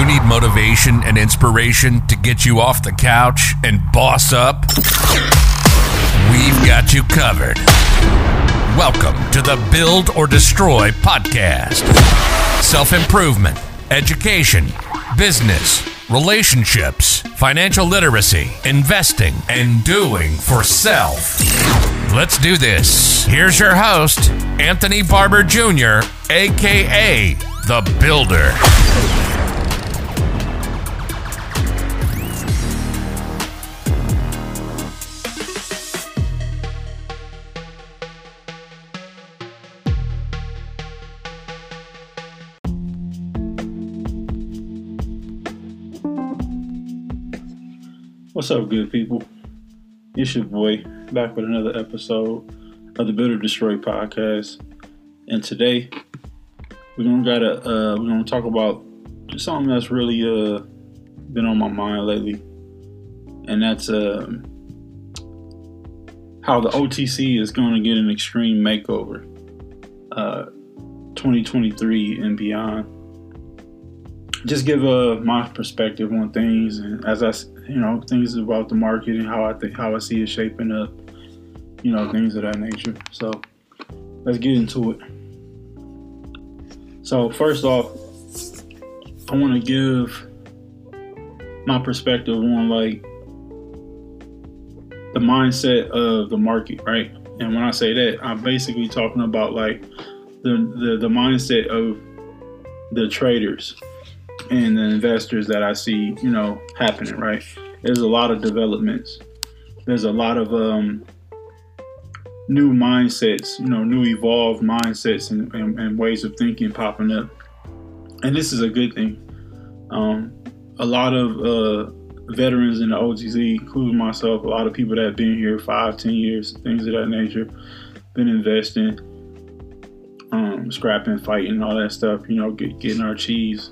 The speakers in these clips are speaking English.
you need motivation and inspiration to get you off the couch and boss up? We've got you covered. Welcome to the Build or Destroy podcast. Self improvement, education, business, relationships, financial literacy, investing, and doing for self. Let's do this. Here's your host, Anthony Barber Jr., aka The Builder. What's up, good people? It's your boy back with another episode of the Build or Destroy podcast. And today we're gonna gotta uh, we're gonna talk about just something that's really uh, been on my mind lately, and that's uh, how the OTC is going to get an extreme makeover, uh, 2023 and beyond. Just give uh, my perspective on things, and as I you know things about the market and how I think how I see it shaping up, you know things of that nature. So let's get into it. So first off, I want to give my perspective on like the mindset of the market, right? And when I say that, I'm basically talking about like the the, the mindset of the traders and the investors that I see, you know, happening, right? There's a lot of developments. There's a lot of um, new mindsets, you know, new evolved mindsets and, and, and, ways of thinking popping up. And this is a good thing. Um, a lot of uh, veterans in the OTC, including myself, a lot of people that have been here five, ten years, things of that nature, been investing, um, scrapping, fighting, all that stuff, you know, get, getting our cheese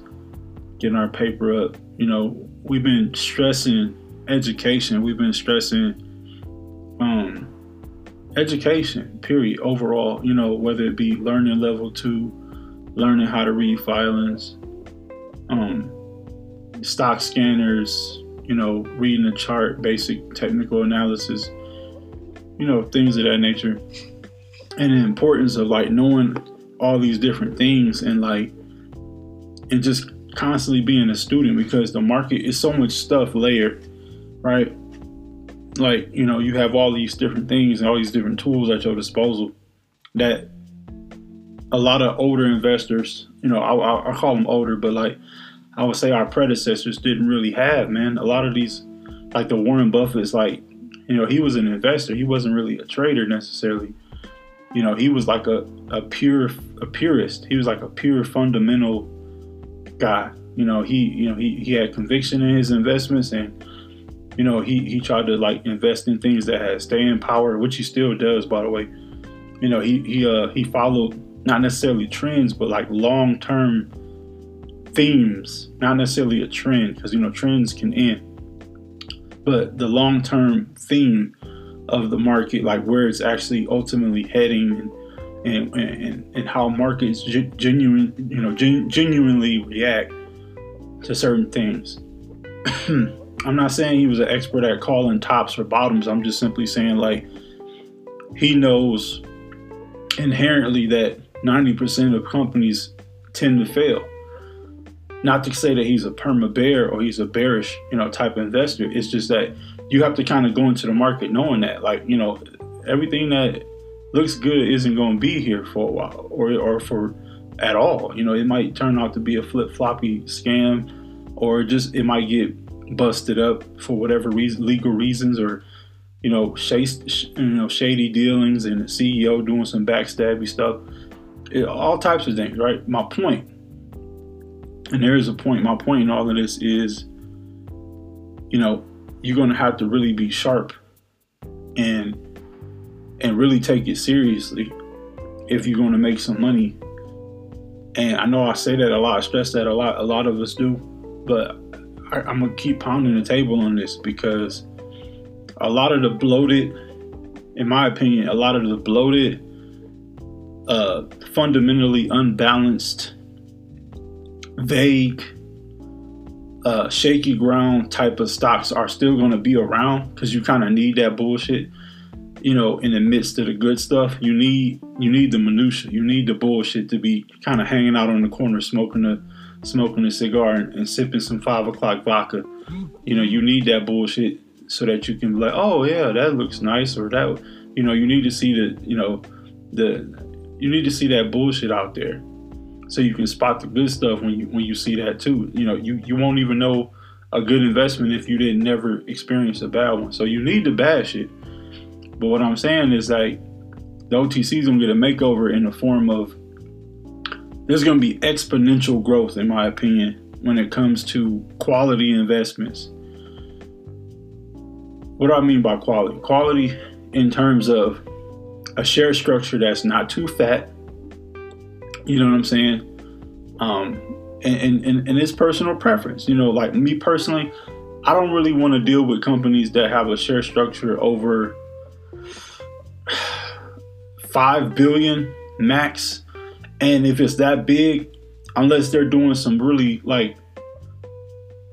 getting our paper up. You know, we've been stressing education. We've been stressing um, education, period, overall. You know, whether it be learning level two, learning how to read filings, um, stock scanners, you know, reading a chart, basic technical analysis, you know, things of that nature. And the importance of like knowing all these different things and like, and just constantly being a student because the market is so much stuff layered, right? Like, you know, you have all these different things and all these different tools at your disposal that a lot of older investors, you know, I, I call them older, but like I would say our predecessors didn't really have, man. A lot of these, like the Warren Buffett's, like, you know, he was an investor. He wasn't really a trader necessarily. You know, he was like a, a pure, a purist. He was like a pure fundamental guy. You know, he you know he, he had conviction in his investments and you know he he tried to like invest in things that had staying power, which he still does by the way. You know, he he uh he followed not necessarily trends, but like long term themes, not necessarily a trend, because you know trends can end. But the long term theme of the market, like where it's actually ultimately heading and and, and, and how markets genuine, you know, gen, genuinely react to certain things. I'm not saying he was an expert at calling tops or bottoms. I'm just simply saying like he knows inherently that 90% of companies tend to fail. Not to say that he's a perma bear or he's a bearish, you know, type of investor. It's just that you have to kind of go into the market knowing that, like, you know, everything that looks good isn't going to be here for a while or, or for at all. You know, it might turn out to be a flip floppy scam or just it might get busted up for whatever reason, legal reasons or, you know, sh- you know, shady dealings and the CEO doing some backstabby stuff. It, all types of things, right? My point, and there is a point, my point in all of this is, you know, you're going to have to really be sharp and and really take it seriously if you're going to make some money. And I know I say that a lot, I stress that a lot, a lot of us do, but I, I'm going to keep pounding the table on this because a lot of the bloated, in my opinion, a lot of the bloated, uh, fundamentally unbalanced, vague, uh, shaky ground type of stocks are still going to be around because you kind of need that bullshit. You know, in the midst of the good stuff, you need you need the minutia, you need the bullshit to be kind of hanging out on the corner, smoking a smoking a cigar and, and sipping some five o'clock vodka. You know, you need that bullshit so that you can be like, oh yeah, that looks nice, or that you know, you need to see the you know the you need to see that bullshit out there so you can spot the good stuff when you when you see that too. You know, you you won't even know a good investment if you didn't never experience a bad one. So you need the bad shit. But what I'm saying is like the OTC is gonna get a makeover in the form of there's gonna be exponential growth, in my opinion, when it comes to quality investments. What do I mean by quality? Quality in terms of a share structure that's not too fat, you know what I'm saying? Um, and, and, and it's personal preference. You know, like me personally, I don't really want to deal with companies that have a share structure over five billion max. And if it's that big, unless they're doing some really like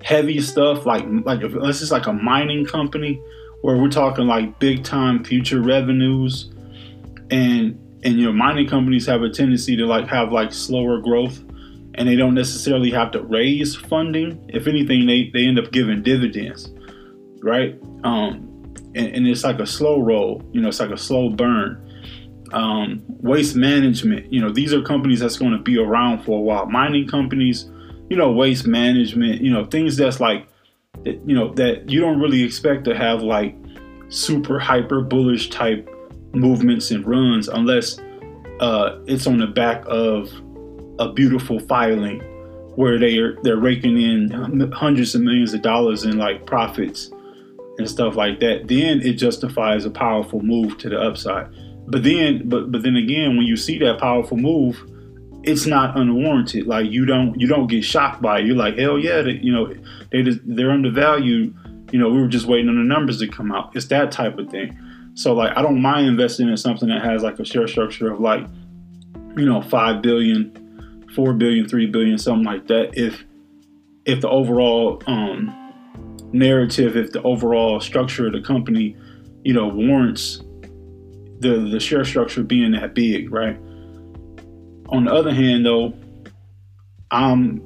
heavy stuff, like like unless it's like a mining company where we're talking like big time future revenues and and you know mining companies have a tendency to like have like slower growth and they don't necessarily have to raise funding if anything they, they end up giving dividends right um and, and it's like a slow roll you know it's like a slow burn. Um, waste management you know these are companies that's going to be around for a while. Mining companies you know waste management you know things that's like you know that you don't really expect to have like super hyper bullish type movements and runs unless uh, it's on the back of a beautiful filing where they are they're raking in hundreds of millions of dollars in like profits and stuff like that then it justifies a powerful move to the upside. But then but but then again when you see that powerful move it's not unwarranted. Like you don't you don't get shocked by it. You're like hell yeah they, you know they just, they're undervalued. You know we were just waiting on the numbers to come out. It's that type of thing. So like I don't mind investing in something that has like a share structure of like, you know, five billion, four billion, three billion, something like that. If if the overall um, narrative, if the overall structure of the company, you know, warrants the the share structure being that big, right? On the other hand, though, I'm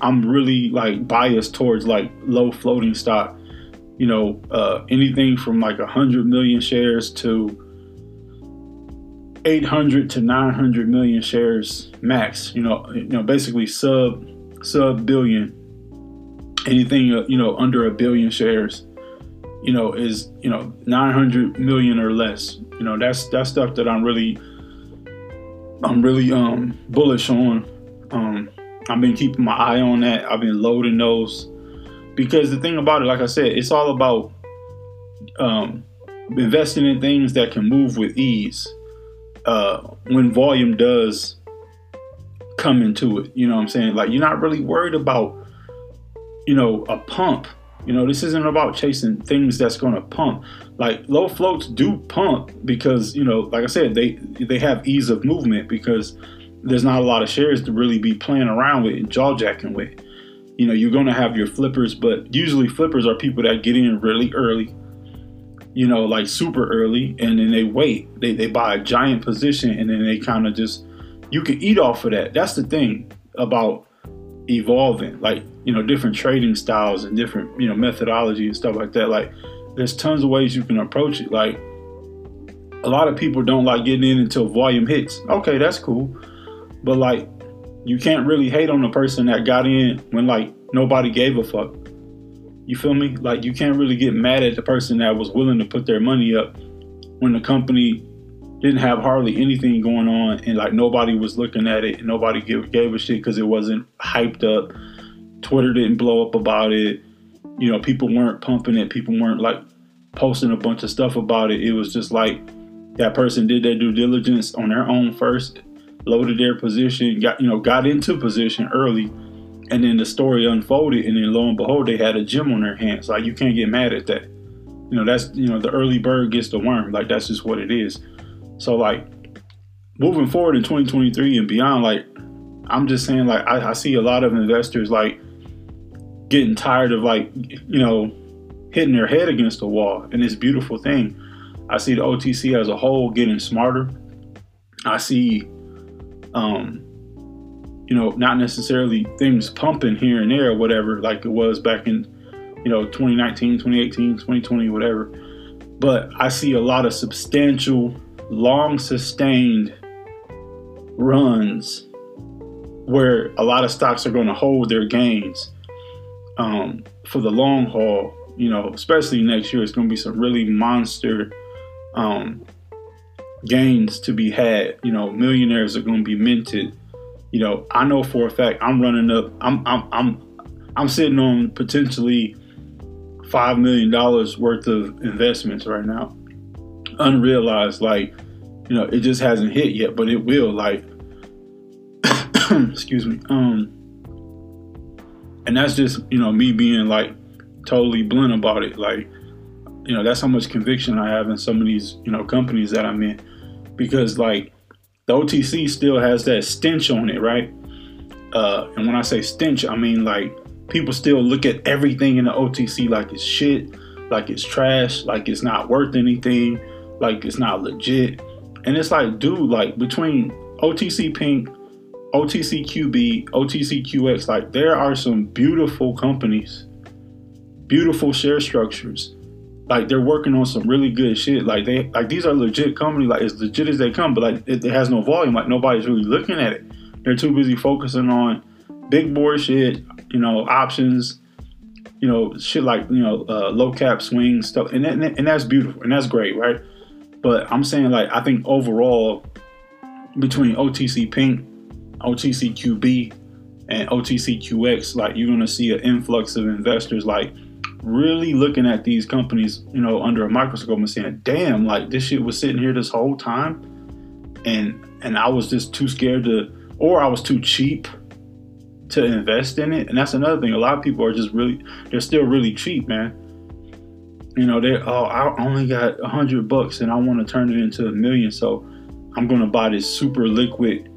I'm really like biased towards like low floating stock you know, uh, anything from like a 100 million shares to 800 to 900 million shares max, you know, you know, basically sub sub billion. Anything uh, you know under a billion shares, you know, is you know 900 million or less. You know, that's that's stuff that I'm really I'm really um bullish on. Um I've been keeping my eye on that. I've been loading those because the thing about it, like I said, it's all about um, investing in things that can move with ease uh, when volume does come into it. You know what I'm saying? Like you're not really worried about, you know, a pump. You know, this isn't about chasing things that's going to pump. Like low floats do pump because you know, like I said, they they have ease of movement because there's not a lot of shares to really be playing around with and jaw jacking with you know, you're going to have your flippers, but usually flippers are people that get in really early, you know, like super early, and then they wait. They, they buy a giant position and then they kind of just, you can eat off of that. That's the thing about evolving, like, you know, different trading styles and different, you know, methodology and stuff like that. Like, there's tons of ways you can approach it. Like, a lot of people don't like getting in until volume hits. Okay, that's cool. But like you can't really hate on the person that got in when like nobody gave a fuck. You feel me? Like you can't really get mad at the person that was willing to put their money up when the company didn't have hardly anything going on and like nobody was looking at it and nobody gave, gave a shit because it wasn't hyped up. Twitter didn't blow up about it. You know, people weren't pumping it. People weren't like posting a bunch of stuff about it. It was just like that person did their due diligence on their own first loaded their position, got you know, got into position early, and then the story unfolded, and then lo and behold, they had a gem on their hands. Like you can't get mad at that. You know, that's you know, the early bird gets the worm. Like that's just what it is. So like moving forward in 2023 and beyond, like I'm just saying, like I, I see a lot of investors like getting tired of like you know hitting their head against the wall. And this beautiful thing. I see the otc as a whole getting smarter. I see um you know not necessarily things pumping here and there or whatever like it was back in you know 2019 2018 2020 whatever. But i see a lot of substantial long sustained runs where a lot of stocks are going to hold their gains um, for the long haul. You know, especially next year, it's going to be some really monster um, gains to be had. You know, millionaires are going to be minted. You know, I know for a fact I'm running up. I'm I'm I'm I'm sitting on potentially five million dollars worth of investments right now, unrealized. Like, you know, it just hasn't hit yet, but it will. Like, excuse me. Um, and that's just you know me being like totally blunt about it. Like, you know, that's how much conviction I have in some of these you know companies that I'm in, because like the OTC still has that stench on it, right? Uh, and when I say stench, I mean like people still look at everything in the OTC like it's shit, like it's trash, like it's not worth anything, like it's not legit. And it's like, dude, like between OTC Pink, OTCQB, OTCQX, like there are some beautiful companies, beautiful share structures. Like they're working on some really good shit. Like they like these are legit companies, like as legit as they come, but like it, it has no volume. Like nobody's really looking at it. They're too busy focusing on big board shit, you know, options, you know, shit like you know, uh, low cap swing stuff, and that, and that's beautiful and that's great, right? But I'm saying like I think overall between OTC Pink OTCQB and OTCQX, like you're gonna see an influx of investors like really looking at these companies, you know, under a microscope and saying, damn, like this shit was sitting here this whole time. And and I was just too scared to or I was too cheap to invest in it. And that's another thing. A lot of people are just really they're still really cheap, man. You know, they oh, I only got a hundred bucks and I want to turn it into a million. So I'm gonna buy this super liquid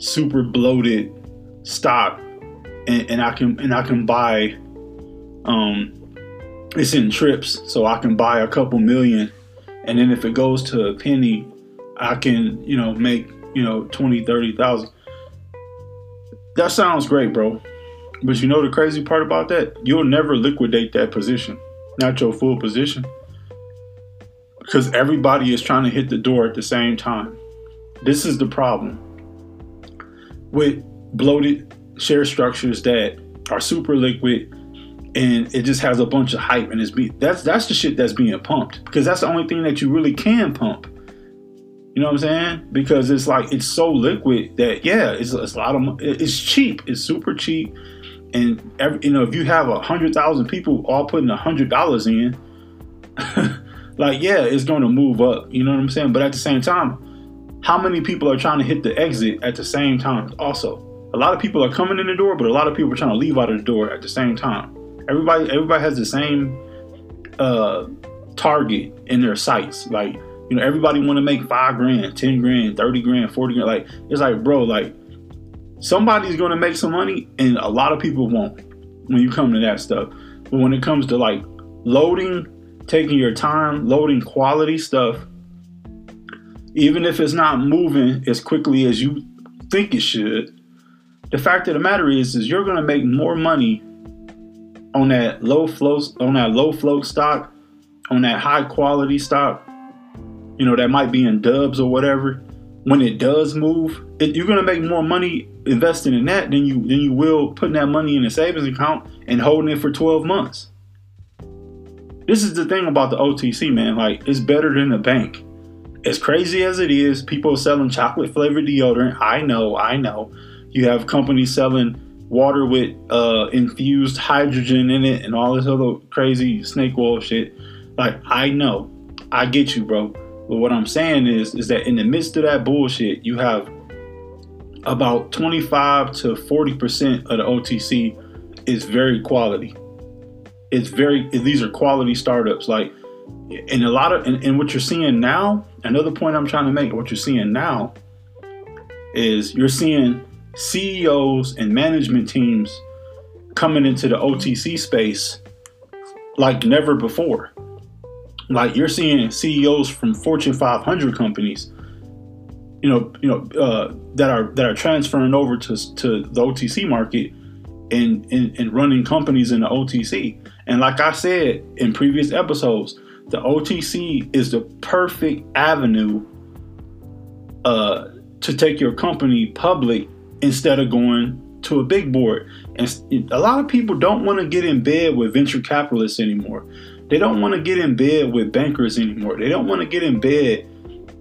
super bloated stock and, and I can and I can buy um it's in trips so I can buy a couple million and then if it goes to a penny I can you know make you know 20 30,000 that sounds great bro. But you know the crazy part about that? You'll never liquidate that position. Not your full position. Because everybody is trying to hit the door at the same time. This is the problem with bloated share structures that are super liquid and it just has a bunch of hype and it's be that's that's the shit that's being pumped because that's the only thing that you really can pump. You know what i'm saying? Because it's like it's so liquid that yeah it's, it's a lot of it's cheap it's super cheap and every, you know if you have a hundred thousand people all putting a hundred dollars in like yeah it's going to move up you know what i'm saying? But at the same time how many people are trying to hit the exit at the same time? Also a lot of people are coming in the door but a lot of people are trying to leave out of the door at the same time. Everybody everybody has the same uh target in their sights. Like you know everybody want to make five grand 10 grand 30 grand 40 grand. Like it's like bro like somebody's to make some money and a lot of people won't when you come to that stuff. But when it comes to like loading taking your time loading quality stuff even if it's not moving as quickly as you think it should, the fact of the matter is, is you're going to make more money on that low flow, on that low float stock, on that high quality stock. You know that might be in dubs or whatever. When it does move, it, you're going to make more money investing in that than you than you will putting that money in a savings account and holding it for 12 months. This is the thing about the OTC, man. Like it's better than the bank as crazy as it is, people are selling chocolate flavored deodorant. I know, I know. You have companies selling water with uh, infused hydrogen in it and all this other crazy snake oil shit. Like, I know, I get you, bro. But what I'm saying is, is that in the midst of that bullshit, you have about 25 to 40 percent of the OTC is very quality. It's very these are quality startups. Like and a lot of and, and what you're seeing now another point i'm trying to make what you're seeing now is you're seeing ceos and management teams coming into the OTC space like never before. Like you're seeing CEOs from Fortune 500 companies, you know, you know, uh, that are that are transferring over to to the OTC market and, and and running companies in the OTC. And like I said in previous episodes, the OTC is the perfect avenue uh, to take your company public instead of going to a big board. And a lot of people don't want to get in bed with venture capitalists anymore. They don't want to get in bed with bankers anymore. They don't want to get in bed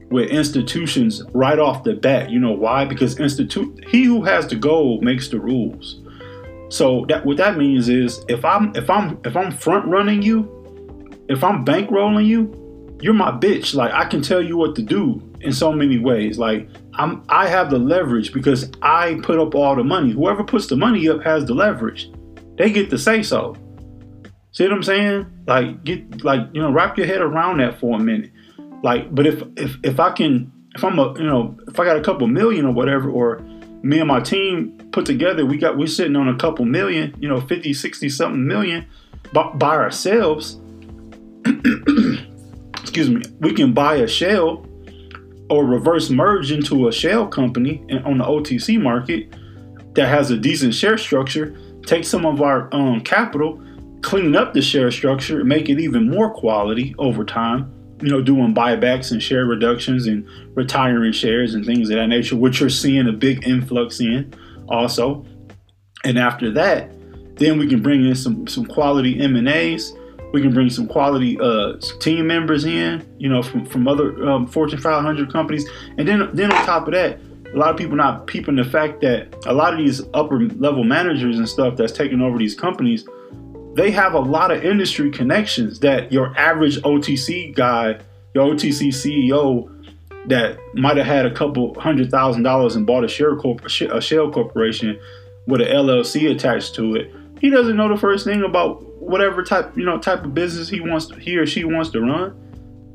with institutions right off the bat. You know why? Because institute he who has the goal makes the rules. So that what that means is if I'm if I'm if I'm front running you, if I'm bankrolling you, you're my bitch. Like I can tell you what to do in so many ways. Like I'm I have the leverage because I put up all the money. Whoever puts the money up has the leverage. They get to say so. See what I'm saying? Like get like you know wrap your head around that for a minute. Like but if if if I can if I'm a you know if I got a couple million or whatever or me and my team put together we got we're sitting on a couple million you know 50 60 something million by, by ourselves excuse me we can buy a shell or reverse merge into a shell company on the OTC market that has a decent share structure, take some of our um, capital, clean up the share structure, make it even more quality over time. You know, doing buybacks and share reductions and retiring shares and things of that nature, which you're seeing a big influx in also. And after that, then we can bring in some some quality M and A's we can bring some quality uh, team members in, you know, from, from other um, Fortune 500 companies. And then, then on top of that, a lot of people not peeping the fact that a lot of these upper level managers and stuff that's taking over these companies, they have a lot of industry connections that your average OTC guy, your OTC CEO that might have had a couple hundred thousand dollars and bought a share corp- a shell corporation with an LLC attached to it, he doesn't know the first thing about whatever type you know type of business he wants to, he or she wants to run.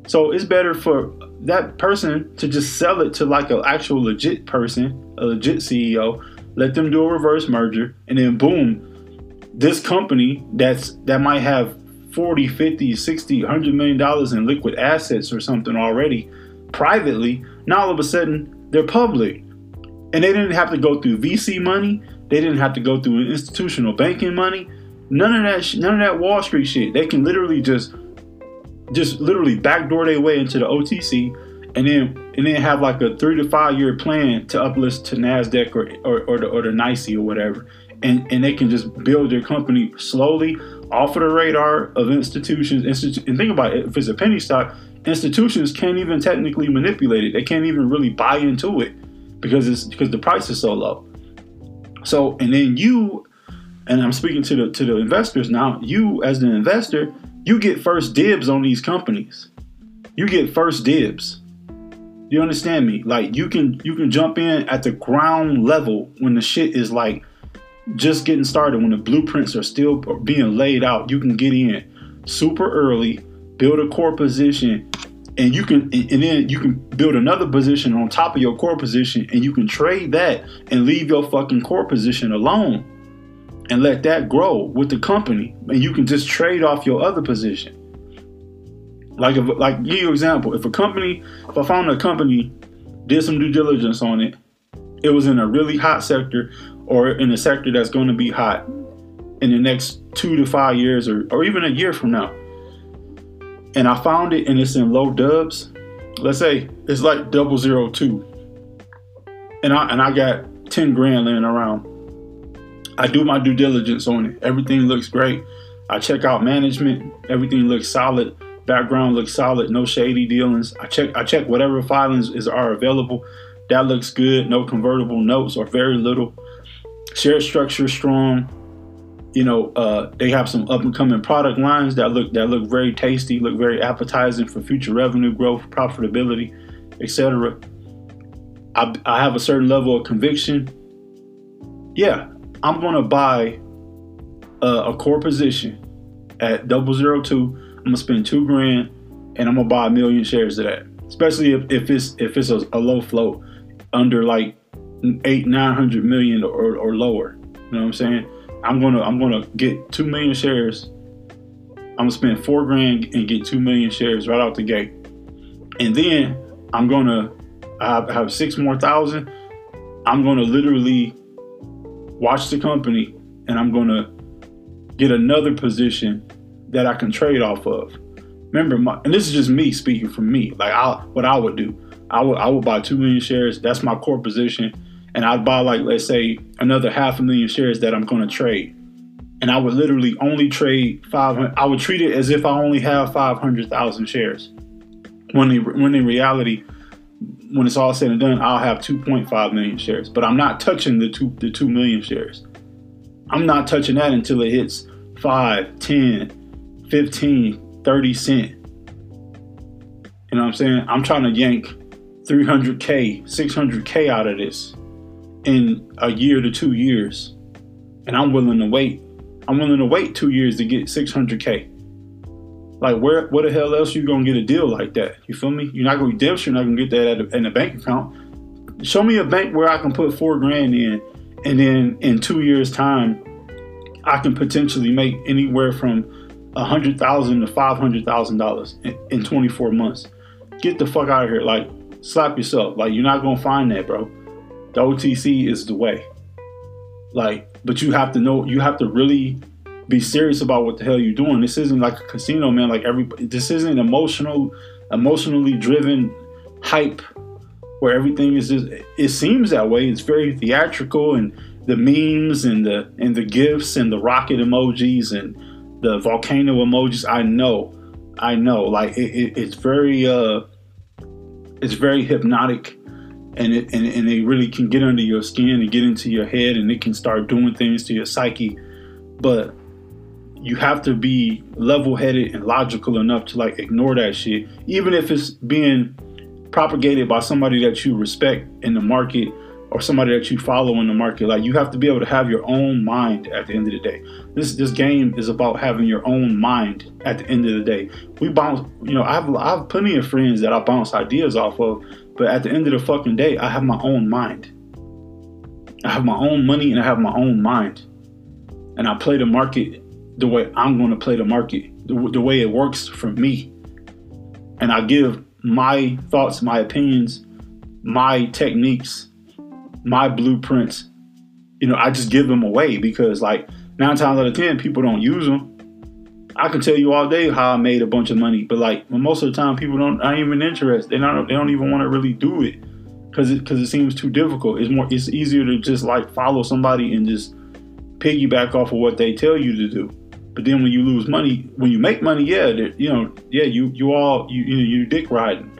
So it's better for that person to just sell it to like an actual legit person, a legit CEO, let them do a reverse merger, and then boom, this company that's that might have 40, 50, 60, 100 million dollars in liquid assets or something already privately, now all of a sudden they're public. And they didn't have to go through VC money, they didn't have to go through institutional banking money. None of that, none of that Wall Street shit. They can literally just, just literally backdoor their way into the OTC, and then and then have like a three to five year plan to uplist to Nasdaq or or, or the or the NYSE or whatever, and and they can just build their company slowly off of the radar of institutions. Institu- and think about it, if it's a penny stock, institutions can't even technically manipulate it. They can't even really buy into it because it's because the price is so low. So and then you and I'm speaking to the to the investors now. You as an investor, you get first dibs on these companies. You get first dibs. You understand me? Like you can you can jump in at the ground level when the shit is like just getting started, when the blueprints are still being laid out. You can get in super early, build a core position, and you can and then you can build another position on top of your core position, and you can trade that and leave your fucking core position alone and let that grow with the company, and you can just trade off your other position. Like if, like give you an example, if a company, if I found a company, did some due diligence on it, it was in a really hot sector or in a sector that's going to be hot in the next two to five years or, or even a year from now. And I found it and it's in low dubs. Let's say it's like double zero two. And I and I got 10 grand laying around I do my due diligence on it. Everything looks great. I check out management. Everything looks solid. Background looks solid. No shady dealings. I check. I check whatever filings is are available. That looks good. No convertible notes or very little. Share structure strong. You know, uh, they have some up and coming product lines that look that look very tasty, look very appetizing for future revenue growth, profitability, etc. I, I have a certain level of conviction. Yeah, I'm to buy a, a, core position at double zero two. I'm gonna spend two grand, and I'm gonna buy a million shares of that. Especially if, if it's if it's a, a low float under like eight nine hundred million or, or lower. You know what I'm saying? I'm gonna I'm gonna get two million shares. I'm gonna spend four grand and get two million shares right out the gate, and then I'm gonna have, have six more thousand. I'm gonna literally watch the company, and I'm gonna get another position that I can trade off of. Remember, my, and this is just me speaking from me. Like I, what I would do, I would I would buy two million shares. That's my core position, and I'd buy like let's say another half a million shares that I'm going to trade, and I would literally only trade five hundred. I would treat it as if I only have five hundred thousand shares. When in, when in reality, when it's all said and done, I'll have 2.5 million shares. But I'm not touching the two the two million shares. I'm not touching that until it hits 5, 10, 15, 30 cent. You know what I'm saying? I'm trying to yank 300K, 600K out of this in a year to two years. And I'm willing to wait. I'm willing to wait two years to get 600K. Like, where, what the hell else you gonna get a deal like that? You feel me? You're not gonna be you're not gonna get that at a, in a bank account. Show me a bank where I can put four grand in, and then in two years' time, I can potentially make anywhere from a hundred thousand to five hundred thousand dollars in 24 months. Get the fuck out of here! Like, slap yourself. Like, you're not gonna find that, bro. The OTC is the way. Like, but you have to know. You have to really be serious about what the hell you're doing. This isn't like a casino, man. Like everybody, this isn't emotional, emotionally driven hype where everything is just. It seems that way. It's very theatrical and the memes and the and the gifs and the rocket emojis and the volcano emojis. I know, I know. Like it, it, it's very uh, it's very hypnotic, and it and, and it really can get under your skin and get into your head, and it can start doing things to your psyche. But you have to be level-headed and logical enough to like ignore that shit, even if it's being propagated by somebody that you respect in the market or somebody that you follow in the market. Like you have to be able to have your own mind at the end of the day. This this game is about having your own mind at the end of the day. We bounce, you know, I have I have plenty of friends that I bounce ideas off of, but at the end of the fucking day, I have my own mind. I have my own money and I have my own mind. And I play the market the way I'm going to play the market, the, the way it works for me. And I give my thoughts, my opinions, my techniques my blueprints, you know, I just give them away because like nine times out of ten, people don't use them. I can tell you all day how I made a bunch of money, but like most of the time, people don't aren't even interested. They don't they don't even want to really do it because it because it seems too difficult. It's more it's easier to just like follow somebody and just piggyback off of what they tell you to do. But then when you lose money, when you make money, yeah, you know, yeah, you you all you you know you dick riding.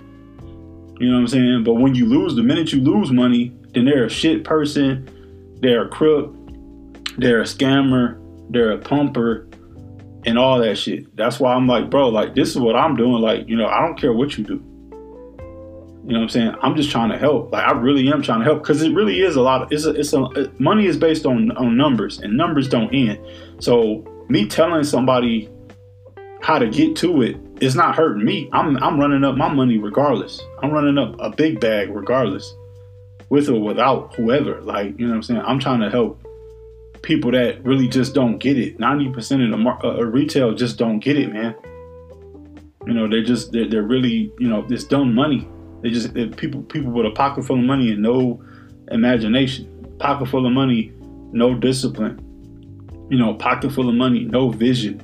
You know what I'm saying? But when you lose, the minute you lose money, then they're a shit person, they're a crook, they're a scammer, they're a pumper, and all that shit. That's why I'm like, bro, like this is what I'm doing. Like, you know, I don't care what you do. You know what I'm saying? I'm just trying to help. Like I really am trying to help because it really is a lot of it's a, it's a money is based on on numbers and numbers don't end. So me telling somebody how to get to it is not hurting me. I'm I'm running up my money regardless. I'm running up a big bag regardless with or without whoever. Like, you know what I'm saying? I'm trying to help people that really just don't get it. 90% of the mar- uh, retail just don't get it, man. You know, they're just, they're, they're really, you know, this dumb money. They just, people, people with a pocket full of money and no imagination. Pocket full of money, no discipline. You know, pocket full of money, no vision.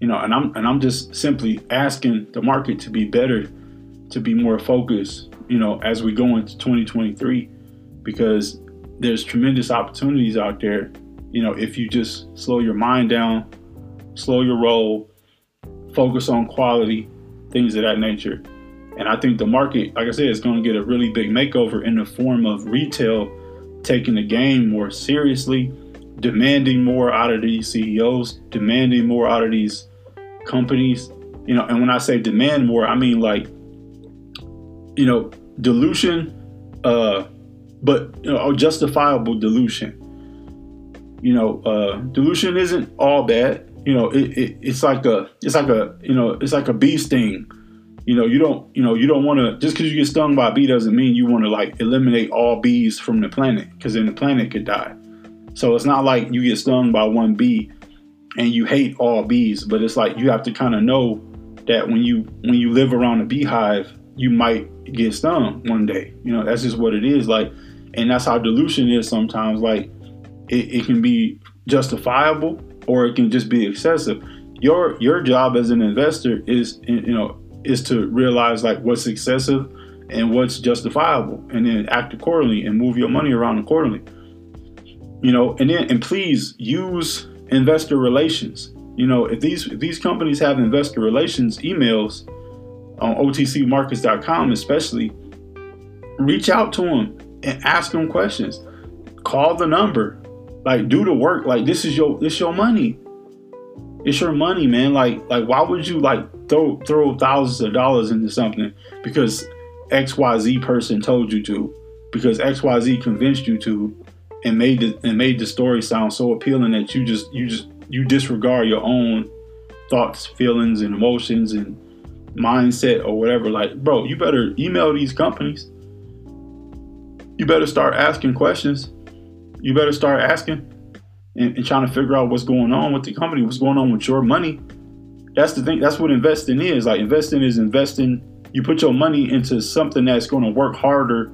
You know, and I'm and I'm just simply asking the market to be better, to be more focused, you know, as we go into 2023, because there's tremendous opportunities out there. You know, if you just slow your mind down, slow your roll, focus on quality, things of that nature. And I think the market, like I said, is going to get a really big makeover in the form of retail taking the game more seriously, demanding more out of these CEOs, demanding more out of these companies. You know, and when I say demand more, I mean like you know, dilution, uh, but you know, justifiable dilution. You know, uh, dilution isn't all bad. You know, it, it, it's like a, it's like a, you know, it's like a bee sting. You know, you don't, you know, you don't want to just because you get stung by a bee doesn't mean you want to like eliminate all bees from the planet because then the planet could die. So it's not like you get stung by one bee and you hate all bees, but it's like you have to kind of know that when you when you live around a beehive, you might get stung one day. You know, that's just what it is. Like, and that's how dilution is sometimes. Like, it, it can be justifiable or it can just be excessive. Your your job as an investor is you know is to realize like what's excessive and what's justifiable, and then act accordingly and move your money around accordingly. You know, and then and please use investor relations. You know, if these if these companies have investor relations emails on otcmarkets.com, especially, reach out to them and ask them questions. Call the number, like do the work. Like this is your this your money. It's your money, man. Like like why would you like throw throw thousands of dollars into something because XYZ person told you to, because XYZ convinced you to, and made the and made the story sound so appealing that you just you just you disregard your own thoughts, feelings, and emotions and mindset or whatever. Like, bro, you better email these companies. You better start asking questions. You better start asking and, and trying to figure out what's going on with the company, what's going on with your money. That's the thing. That's what investing is. Like investing is investing. You put your money into something that's going to work harder,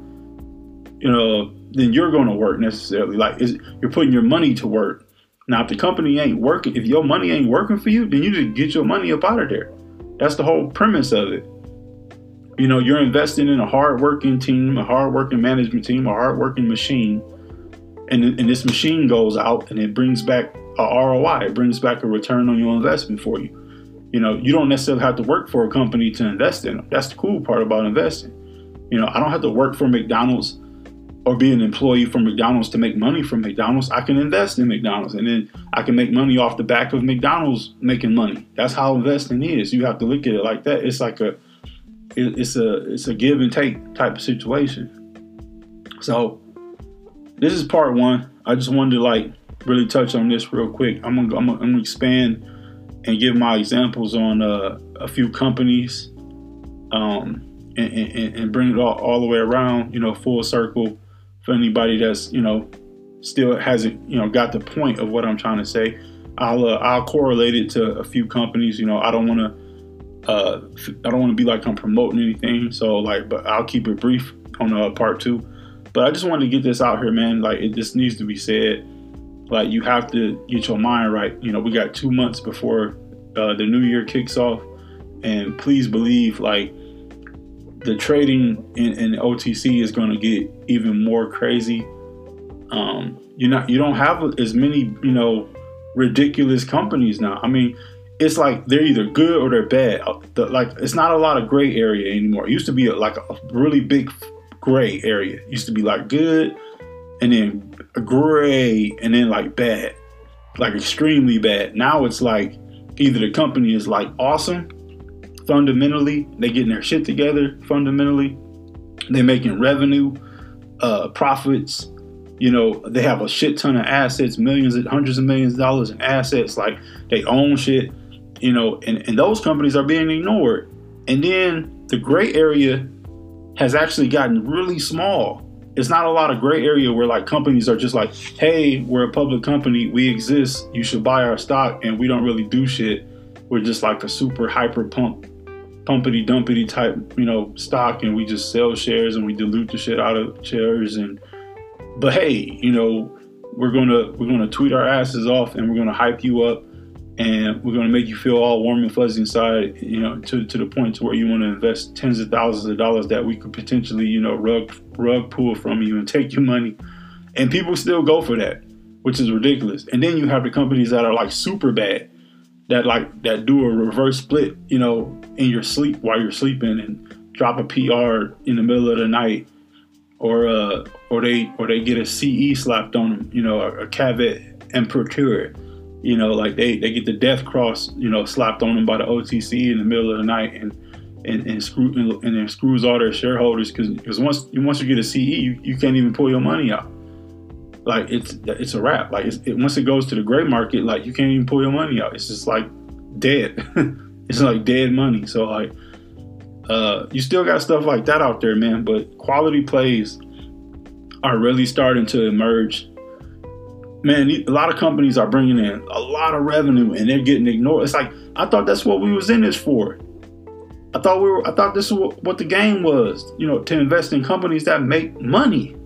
you know, than you're going to work necessarily. Like you're putting your money to work. Now, if the company ain't working, if your money ain't working for you, then you just get your money up out of there. That's the whole premise of it. You know, you're investing in a hardworking team, a hardworking management team, a hardworking machine, and, and this machine goes out and it brings back a ROI. It brings back a return on your investment for you. You know, you don't necessarily have to work for a company to invest in them. That's the cool part about investing. You know, I don't have to work for McDonald's or be an employee for McDonald's to make money from McDonald's. I can invest in McDonald's and then I can make money off the back of McDonald's making money. That's how investing is. You have to look at it like that. It's like a it's a it's a give and take type of situation. So this is part one. I just wanted to like really touch on this real quick. I'm gonna I'm gonna, I'm gonna expand and give my examples on uh, a few companies, um, and, and, and, bring it all, all the way around, you know, full circle for anybody that's you know still hasn't you know got the point of what I'm trying to say. I'll uh, I'll correlate it to a few companies. You know, I don't want to uh, I don't want to be like I'm promoting anything. So like, but I'll keep it brief on uh, part two. But I just wanted to get this out here, man. Like it just needs to be said. Like you have to get your mind right. You know, we got two months before uh, the new year kicks off, and please believe like the trading in, in OTC is going to get even more crazy. Um, you're not you don't have as many you know ridiculous companies now. I mean, it's like they're either good or they're bad. Uh, the, like it's not a lot of gray area anymore. It used to be a, like a really big gray area. It used to be like good and then gray and then like bad, like extremely bad. Now it's like either the company is like awesome fundamentally. They getting their shit together fundamentally. They're making revenue, uh, profits. You know, they have a shit ton of assets, millions, and hundreds of millions of dollars in assets. Like they own shit. You know, and, and those companies are being ignored. And then the gray area has actually gotten really small. It's not a lot of gray area where like companies are just like, hey, we're a public company, we exist, you should buy our stock, and we don't really do shit. We're just like a super hyper pump pumpity dumpity type, you know, stock and we just sell shares and we dilute the shit out of shares and but hey, you know, we're gonna we're gonna tweet our asses off and we're gonna hype you up and we're gonna make you feel all warm and fuzzy inside, you know, to, to the point to where you want to invest tens of thousands of dollars that we could potentially, you know, rug rug pull from you and take your money. And people still go for that, which is ridiculous. And then you have the companies that are like super bad that like that do a reverse split, you know, in your sleep while you're sleeping and drop a PR in the middle of the night, or uh, or they or they get a CE slapped on them, you know, a, a caveat emptor, you know, like they they get the death cross, you know, slapped on them by the OTC in the middle of the night and. And, and screw and then screws all their shareholders because once once you get a CE you, you can't even pull your money out like it's it's a wrap. Like it, once it goes to the gray market, like you can't even pull your money out. It's just like dead. it's like dead money. So like, uh, you still got stuff like that out there, man. But quality plays are really starting to emerge man, a lot of companies are bringing in a lot of revenue and they're getting ignored. It's like I thought that's what we was in this for. I thought we were. I thought this is what, what the game was. You know, to invest in companies that make money.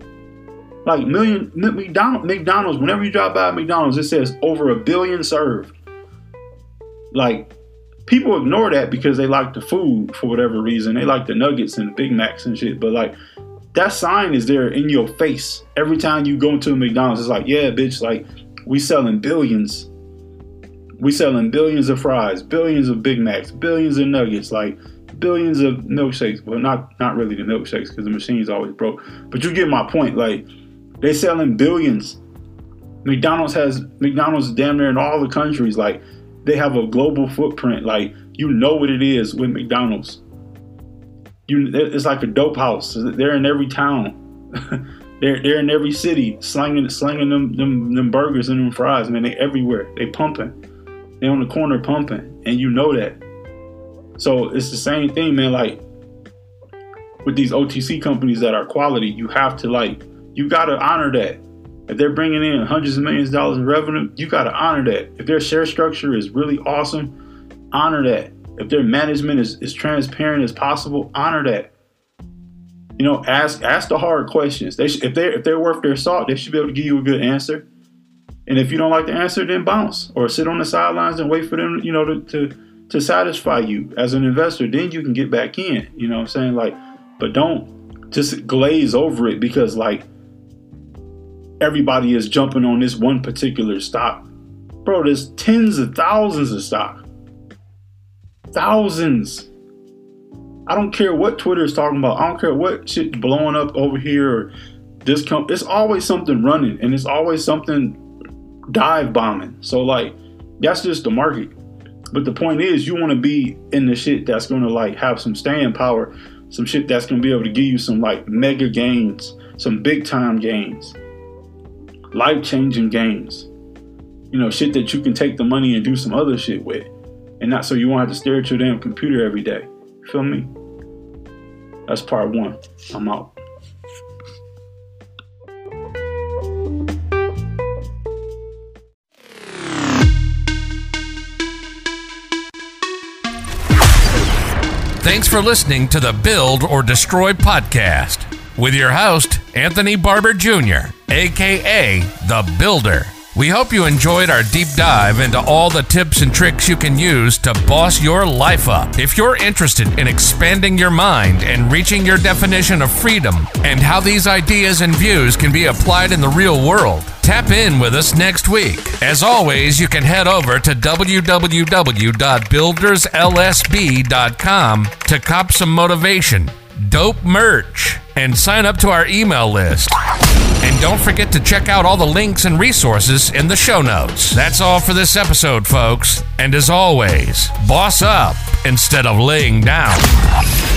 Like million McDonald's. Whenever you drive by McDonald's, it says over a billion served. Like people ignore that because they like the food for whatever reason. They like the nuggets and the Big Macs and shit. But like that sign is there in your face every time you go into a McDonald's. It's like, yeah, bitch, like we selling billions. We selling billions of fries, billions of Big Macs, billions of nuggets, like billions of milkshakes. Well, not not really the milkshakes because the machine's always broke. But you get my point. Like they selling billions. McDonald's has McDonald's damn near in all the countries. Like they have a global footprint. Like you know what it is with McDonald's you it's like a dope house. They're in every town. they're they're in every city, slinging slanging them, them them burgers and them fries. Man, they everywhere. They pumping. They on the corner pumping, and you know that. So it's the same thing, man. Like with these OTC companies that are quality, you have to like you gotta honor that. If they're bringing in hundreds of millions of dollars in revenue, you gotta honor that. If their share structure is really awesome, honor that. If their management is as transparent as possible, honor that. You know, ask ask the hard questions. They sh- if they if they're worth their salt, they should be able to give you a good answer. And if you don't like the answer, then bounce or sit on the sidelines and wait for them, you know, to to, to satisfy you as an investor. Then you can get back in. You know what I'm saying? Like, but don't just glaze over it because like everybody is jumping on this one particular stock. Bro, there's tens of thousands of stock. Thousands. I don't care what Twitter is talking about. I don't care what shit blowing up over here or this come. It's always something running, and it's always something dive bombing. So like, that's just the market. But the point is, you want to be in the shit that's gonna like have some staying power, some shit that's gonna be able to give you some like mega gains, some big time gains, life changing games. You know, shit that you can take the money and do some other shit with and not so you won't have to stare at your damn computer every day. Feel me? That's part one. I'm out. Thanks for listening to the Build or Destroy podcast with your host, Anthony Barber Jr., aka The Builder. We hope you enjoyed our deep dive into all the tips and tricks you can use to boss your life up. If you're interested in expanding your mind and reaching your definition of freedom and how these ideas and views can be applied in the real world, tap in with us next week. As always, you can head over to www.builderslsb.com to cop some motivation, dope merch, and sign up to our email list. And don't forget to check out all the links and resources in the show notes. That's all for this episode, folks. And as always, boss up instead of laying down.